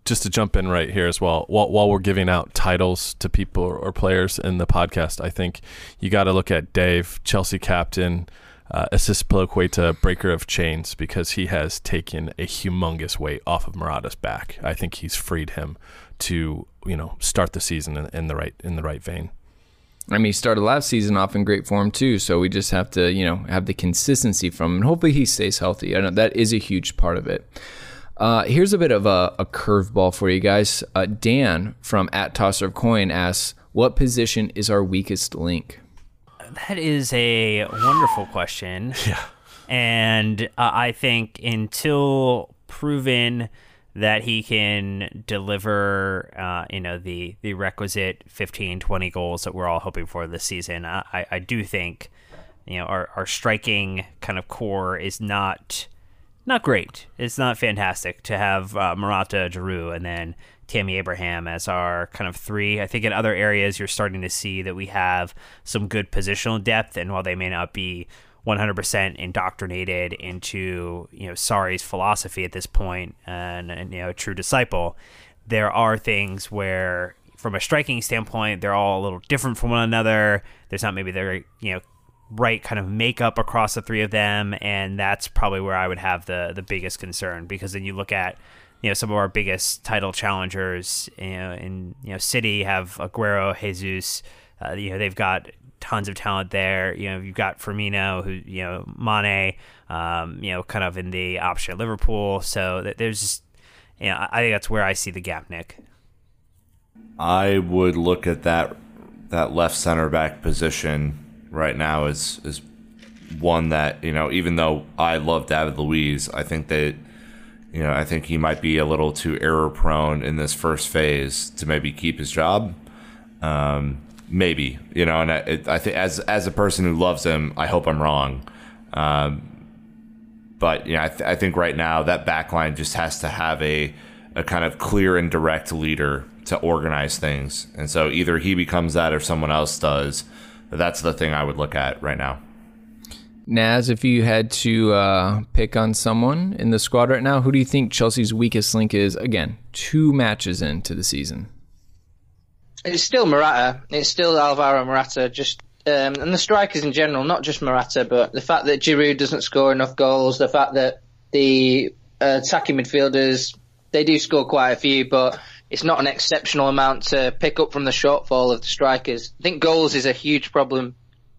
just to jump in right here as well, while, while we're giving out titles to people or players in the podcast, I think you got to look at Dave, Chelsea captain, uh, Azpilicueta, breaker of chains, because he has taken a humongous weight off of Morata's back. I think he's freed him to you know start the season in, in the right in the right vein. I mean, he started last season off in great form too, so we just have to, you know, have the consistency from him, and hopefully he stays healthy. I know that is a huge part of it. Uh, here's a bit of a, a curveball for you guys. Uh, Dan from at Tosser of Coin asks, "What position is our weakest link?" That is a wonderful question. Yeah. And uh, I think until proven that he can deliver, uh, you know, the, the requisite 15, 20 goals that we're all hoping for this season, I, I do think, you know, our, our striking kind of core is not not great. It's not fantastic to have uh, Morata, Giroud, and then Tammy Abraham as our kind of three. I think in other areas you're starting to see that we have some good positional depth, and while they may not be 100% indoctrinated into you know Sarri's philosophy at this point and, and you know a true disciple, there are things where from a striking standpoint they're all a little different from one another. There's not maybe the you know right kind of makeup across the three of them, and that's probably where I would have the the biggest concern because then you look at you know some of our biggest title challengers you know in you know City have Aguero, Jesus. Uh, you know they've got tons of talent there. You know, you've got Firmino, who you know Mane, um, you know, kind of in the option at Liverpool. So there's just, you know, I think that's where I see the gap, Nick. I would look at that that left center back position right now as is one that you know, even though I love David Luiz, I think that you know, I think he might be a little too error prone in this first phase to maybe keep his job. Um, maybe you know, and I, I think as as a person who loves him, I hope I'm wrong. Um, but you know, I, th- I think right now that backline just has to have a a kind of clear and direct leader to organize things, and so either he becomes that or someone else does. That's the thing I would look at right now. Naz, if you had to uh, pick on someone in the squad right now, who do you think Chelsea's weakest link is? Again, two matches into the season. It's still Morata. It's still Alvaro Morata. Just um, and the strikers in general, not just Morata, but the fact that Giroud doesn't score enough goals, the fact that the uh, attacking midfielders they do score quite a few, but it's not an exceptional amount to pick up from the shortfall of the strikers. I think goals is a huge problem.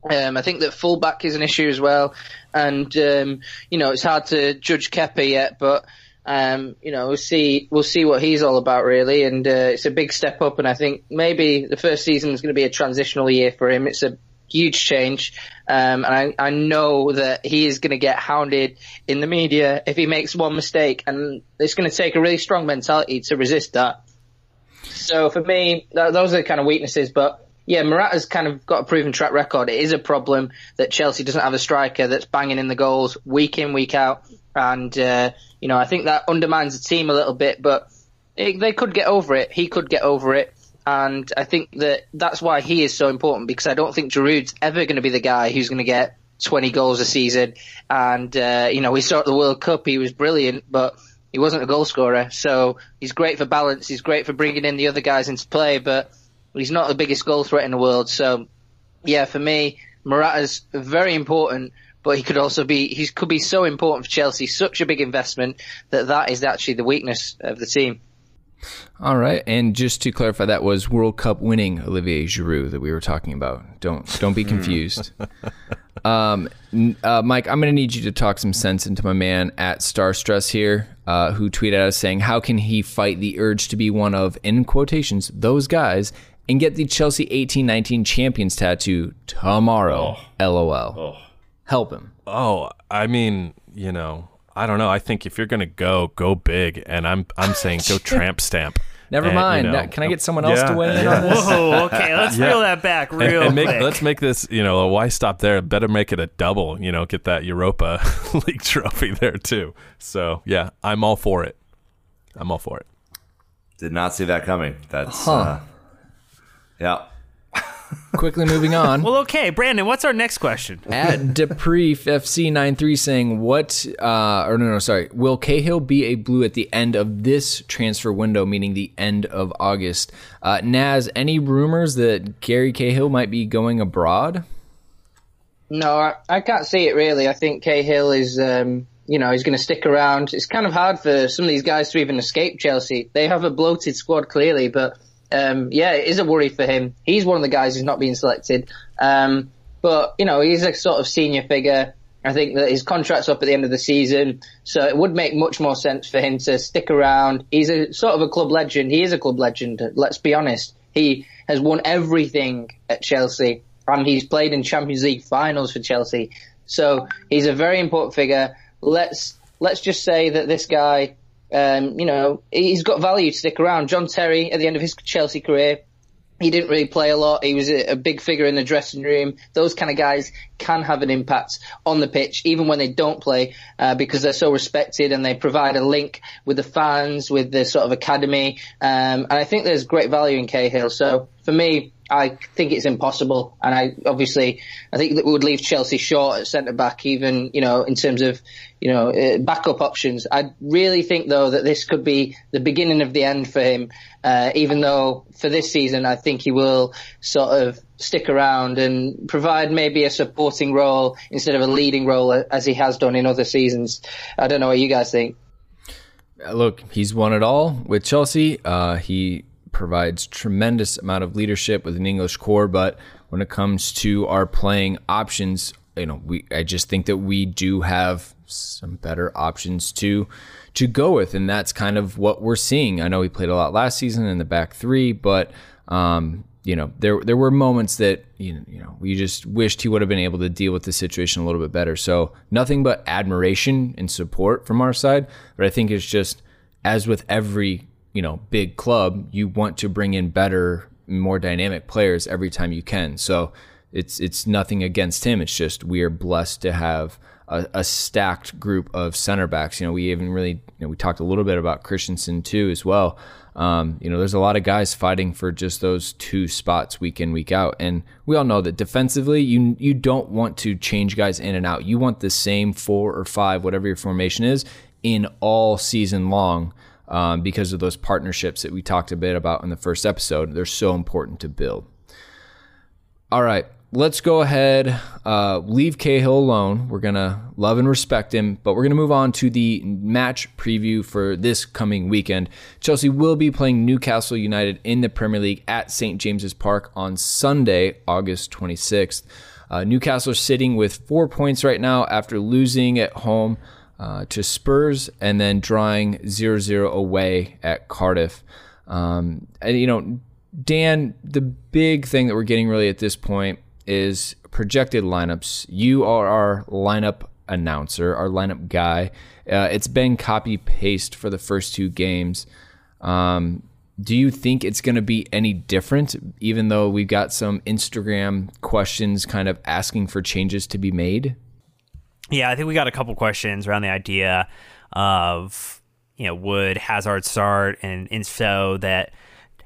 Um, I think that fullback is an issue as well, and um, you know it's hard to judge Kepa yet, but um, you know, we'll see, we'll see what he's all about really. And, uh, it's a big step up. And I think maybe the first season is going to be a transitional year for him. It's a huge change. Um, and I, I know that he is going to get hounded in the media if he makes one mistake. And it's going to take a really strong mentality to resist that. So for me, those are the kind of weaknesses. But yeah, Morata's kind of got a proven track record. It is a problem that Chelsea doesn't have a striker that's banging in the goals week in, week out. And, uh, you know, I think that undermines the team a little bit, but it, they could get over it. He could get over it. And I think that that's why he is so important because I don't think Giroud's ever going to be the guy who's going to get 20 goals a season. And, uh, you know, we saw at the World Cup, he was brilliant, but he wasn't a goal scorer. So he's great for balance. He's great for bringing in the other guys into play, but he's not the biggest goal threat in the world. So yeah, for me, Morata's very important but he could also be he could be so important for Chelsea, such a big investment that that is actually the weakness of the team. All right, and just to clarify, that was World Cup winning Olivier Giroud that we were talking about. Don't don't be confused. um, uh, Mike, I'm going to need you to talk some sense into my man at Star Stress here, uh, who tweeted at us saying, "How can he fight the urge to be one of in quotations those guys and get the Chelsea 1819 champions tattoo tomorrow?" Oh. LOL. Oh help him? Oh, I mean, you know, I don't know. I think if you're gonna go, go big, and I'm I'm saying go tramp stamp. Never and, mind. You know, Can I get someone else yeah, to win in on this? Whoa, okay, let's yeah. reel that back real and, and make, quick. Let's make this, you know, why stop there? Better make it a double. You know, get that Europa League trophy there too. So yeah, I'm all for it. I'm all for it. Did not see that coming. That's huh. uh, yeah. Quickly moving on. well, okay, Brandon. What's our next question? At Depreef FC 93 saying, "What? Uh, or no, no, sorry. Will Cahill be a blue at the end of this transfer window, meaning the end of August?" Uh, Naz, any rumors that Gary Cahill might be going abroad? No, I, I can't see it really. I think Cahill is. Um, you know, he's going to stick around. It's kind of hard for some of these guys to even escape Chelsea. They have a bloated squad clearly, but um, yeah, it is a worry for him. He's one of the guys who's not being selected. Um, but, you know, he's a sort of senior figure. I think that his contract's up at the end of the season, so it would make much more sense for him to stick around. He's a sort of a club legend. He is a club legend. Let's be honest. He has won everything at Chelsea, and he's played in Champions League finals for Chelsea. So he's a very important figure. Let's let's just say that this guy, um, you know, he's got value to stick around. John Terry, at the end of his Chelsea career, he didn't really play a lot. He was a, a, big figure in the dressing room. Those kind of guys can have an impact on the pitch, even when they don't play, uh, because they're so respected and they provide a link with the fans, with the sort of academy. Um, and I think there's great value in Cahill. So for me, I think it's impossible, and I obviously I think that would leave Chelsea short at centre back, even you know in terms of you know uh, backup options. I really think though that this could be the beginning of the end for him. Uh, even though for this season I think he will sort of stick around and provide maybe a supporting role instead of a leading role as he has done in other seasons. I don't know what you guys think. Look, he's won it all with Chelsea. Uh, he provides tremendous amount of leadership with an English core, but when it comes to our playing options, you know, we I just think that we do have some better options to to go with, and that's kind of what we're seeing. I know he played a lot last season in the back three, but um, you know, there there were moments that you know, you know we just wished he would have been able to deal with the situation a little bit better. So nothing but admiration and support from our side, but I think it's just as with every you know big club, you want to bring in better, more dynamic players every time you can. So it's it's nothing against him. It's just we are blessed to have a, a, stacked group of center backs. You know, we even really you know, we talked a little bit about Christensen too as well. Um, you know, there's a lot of guys fighting for just those two spots week in week out, and we all know that defensively, you you don't want to change guys in and out. You want the same four or five, whatever your formation is, in all season long um, because of those partnerships that we talked a bit about in the first episode. They're so important to build. All right, let's go ahead, uh, leave Cahill alone. We're going to love and respect him, but we're going to move on to the match preview for this coming weekend. Chelsea will be playing Newcastle United in the Premier League at St. James's Park on Sunday, August 26th. Uh, Newcastle sitting with four points right now after losing at home uh, to Spurs and then drawing 0 0 away at Cardiff. Um, and, you know, Dan, the big thing that we're getting really at this point is projected lineups. You are our lineup announcer, our lineup guy. Uh, it's been copy paste for the first two games. Um, do you think it's going to be any different, even though we've got some Instagram questions kind of asking for changes to be made? Yeah, I think we got a couple questions around the idea of you know would Hazard start, and and so that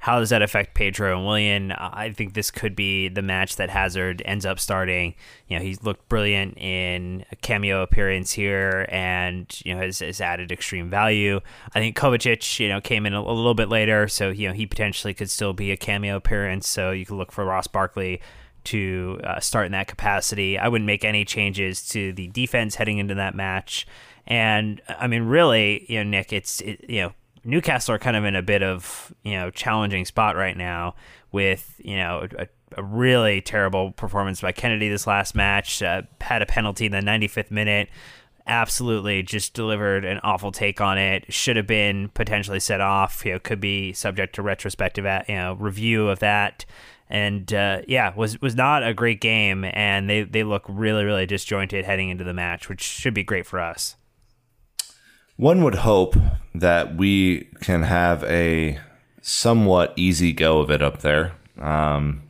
how does that affect Pedro and Willian? I think this could be the match that Hazard ends up starting. You know, he's looked brilliant in a cameo appearance here, and you know has, has added extreme value. I think Kovacic, you know, came in a, a little bit later, so you know he potentially could still be a cameo appearance. So you could look for Ross Barkley to uh, start in that capacity. I wouldn't make any changes to the defense heading into that match. And I mean, really, you know, Nick, it's it, you know Newcastle are kind of in a bit of you know challenging spot right now with you know a, a really terrible performance by Kenedy this last match. Uh, had a penalty in the 95th minute. Absolutely, just delivered an awful take on it. Should have been potentially set off. You know, could be subject to retrospective, you know, review of that and uh, yeah, was was not a great game, and they they look really really disjointed heading into the match, which should be great for us. One would hope that we can have a somewhat easy go of it up there. Um,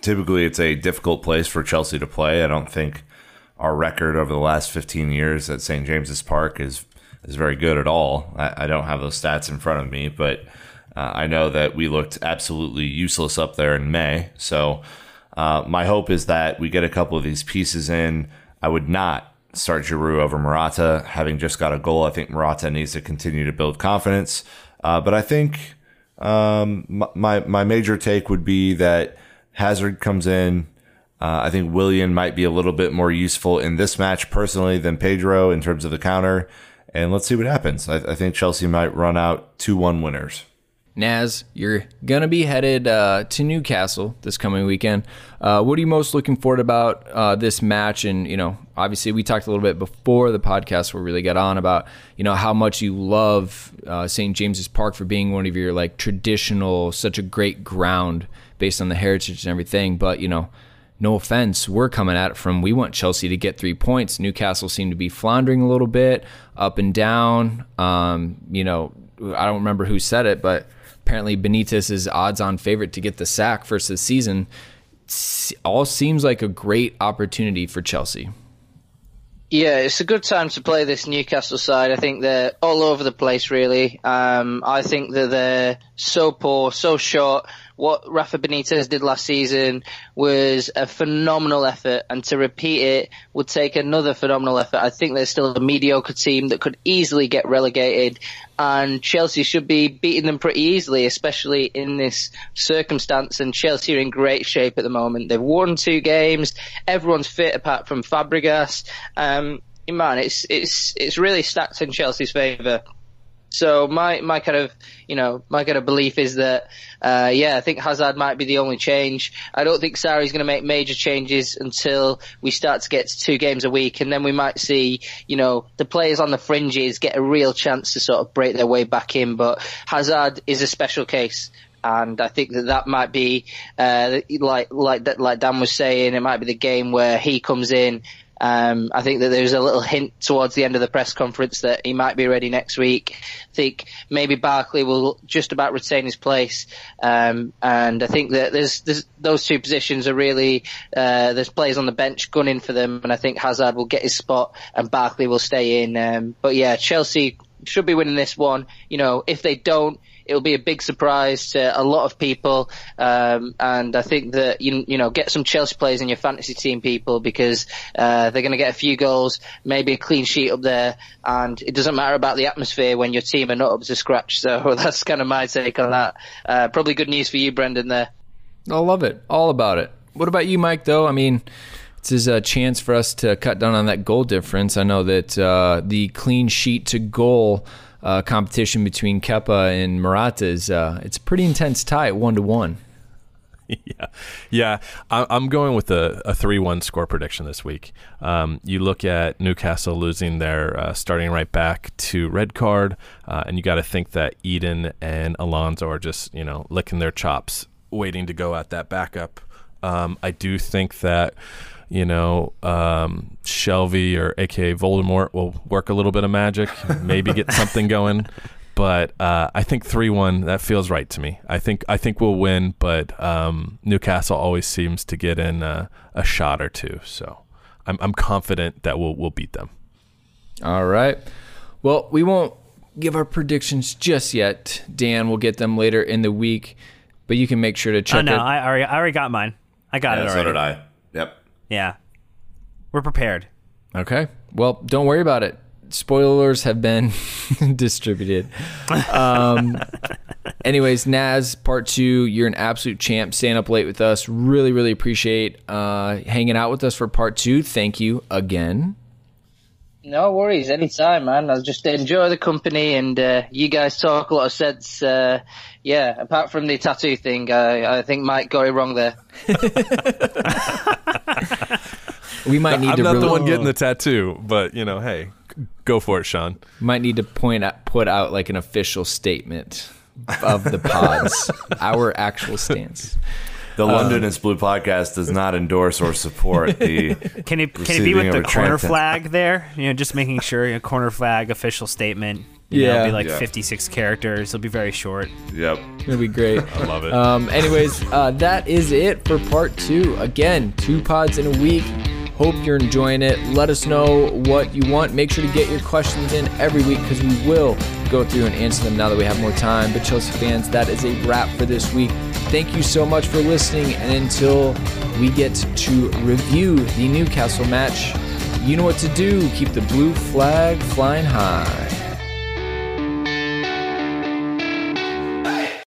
typically, it's a difficult place for Chelsea to play. I don't think our record over the last 15 years at St. James's Park is is very good at all. I, I don't have those stats in front of me, but uh, I know that we looked absolutely useless up there in May. So uh, my hope is that we get a couple of these pieces in. I would not start Giroud over Morata, having just got a goal. I think Morata needs to continue to build confidence. Uh, but I think um, my my major take would be that Hazard comes in. Uh, I think Willian might be a little bit more useful in this match personally than Pedro in terms of the counter. And let's see what happens. I, I think Chelsea might run out 2 1 winners. Naz, you're gonna be headed uh, to Newcastle this coming weekend. Uh, what are you most looking forward about uh, this match? And you know, obviously, we talked a little bit before the podcast where we really got on about you know how much you love uh, St. James's Park for being one of your like traditional, such a great ground based on the heritage and everything. But you know, no offense, we're coming at it from we want Chelsea to get three points. Newcastle seemed to be floundering a little bit, up and down. Um, you know, I don't remember who said it, but apparently Benitez is odds-on favorite to get the sack of the season. All seems like a great opportunity for Chelsea. Yeah, it's a good time to play this Newcastle side. I think they're all over the place, really. Um, I think that they're so poor, so short what Rafa Benitez did last season was a phenomenal effort, and to repeat it would take another phenomenal effort. I think there's still a mediocre team that could easily get relegated, and Chelsea should be beating them pretty easily, especially in this circumstance. And Chelsea are in great shape at the moment. They've won two games. Everyone's fit apart from Fabregas. Um, man, it's it's it's really stacked in Chelsea's favour. So my my kind of you know my kind of belief is that uh, yeah I think Hazard might be the only change. I don't think Sarri's going to make major changes until we start to get to two games a week, and then we might see you know the players on the fringes get a real chance to sort of break their way back in. But Hazard is a special case and I think that that might be uh, like like like Dan was saying, it might be the game where he comes in um, I think that there's a little hint towards the end of the press conference that he might be ready next week. I think maybe Barkley will just about retain his place, um, and I think that there's, there's those two positions are really uh, there's players on the bench gunning for them, and I think Hazard will get his spot and Barkley will stay in. Um, but yeah, Chelsea should be winning this one. You know, if they don't, it'll be a big surprise to a lot of people. Um, and I think that you you know get some Chelsea players in your fantasy team, people, because uh, they're going to get a few goals, maybe a clean sheet up there, and it doesn't matter about the atmosphere when your team are not up to scratch. So that's kind of my take on that. Uh, probably good news for you, Brendan. There. I love it. All about it. What about you, Mike? Though I mean. This is a chance for us to cut down on that goal difference. I know that uh, the clean sheet to goal uh, competition between Kepa and Morata is uh, it's a pretty intense tie at one to one. Yeah, yeah. I'm going with a, a three-one score prediction this week. Um, you look at Newcastle losing their uh, starting right back to red card, uh, and you got to think that Eden and Alonso are just you know licking their chops, waiting to go at that backup. Um, I do think that you know, um, Shelvey or AKA Voldemort will work a little bit of magic, maybe get something going. But uh, I think three one that feels right to me. I think I think we'll win, but um, Newcastle always seems to get in a, a shot or two. So I'm, I'm confident that we'll we'll beat them. All right. Well, we won't give our predictions just yet. Dan will get them later in the week, but you can make sure to check. Oh no, it. I already I already got mine. I got yeah, it already. So did I. Yep. Yeah. We're prepared. Okay. Well, don't worry about it. Spoilers have been distributed. Um, anyways, Naz, part two, you're an absolute champ. Staying up late with us. Really, really appreciate uh, hanging out with us for part two. Thank you again. No worries, anytime, man. I'll just enjoy the company, and uh, you guys talk a lot of sense. Uh, yeah, apart from the tattoo thing, I, I think Mike got it wrong there. we might need I'm to. not really, the one getting the tattoo, but you know, hey, go for it, Sean. Might need to point out, put out like an official statement of the pods, our actual stance. The London is Blue podcast does not endorse or support the. Can it can it be with the corner flag there? You know, just making sure a you know, corner flag official statement. You yeah, know, it'll be like yeah. 56 characters. It'll be very short. Yep, it'll be great. I love it. Um, anyways, uh, that is it for part two. Again, two pods in a week. Hope you're enjoying it. Let us know what you want. Make sure to get your questions in every week because we will go through and answer them now that we have more time. But Chelsea fans, that is a wrap for this week. Thank you so much for listening. And until we get to review the Newcastle match, you know what to do. Keep the blue flag flying high.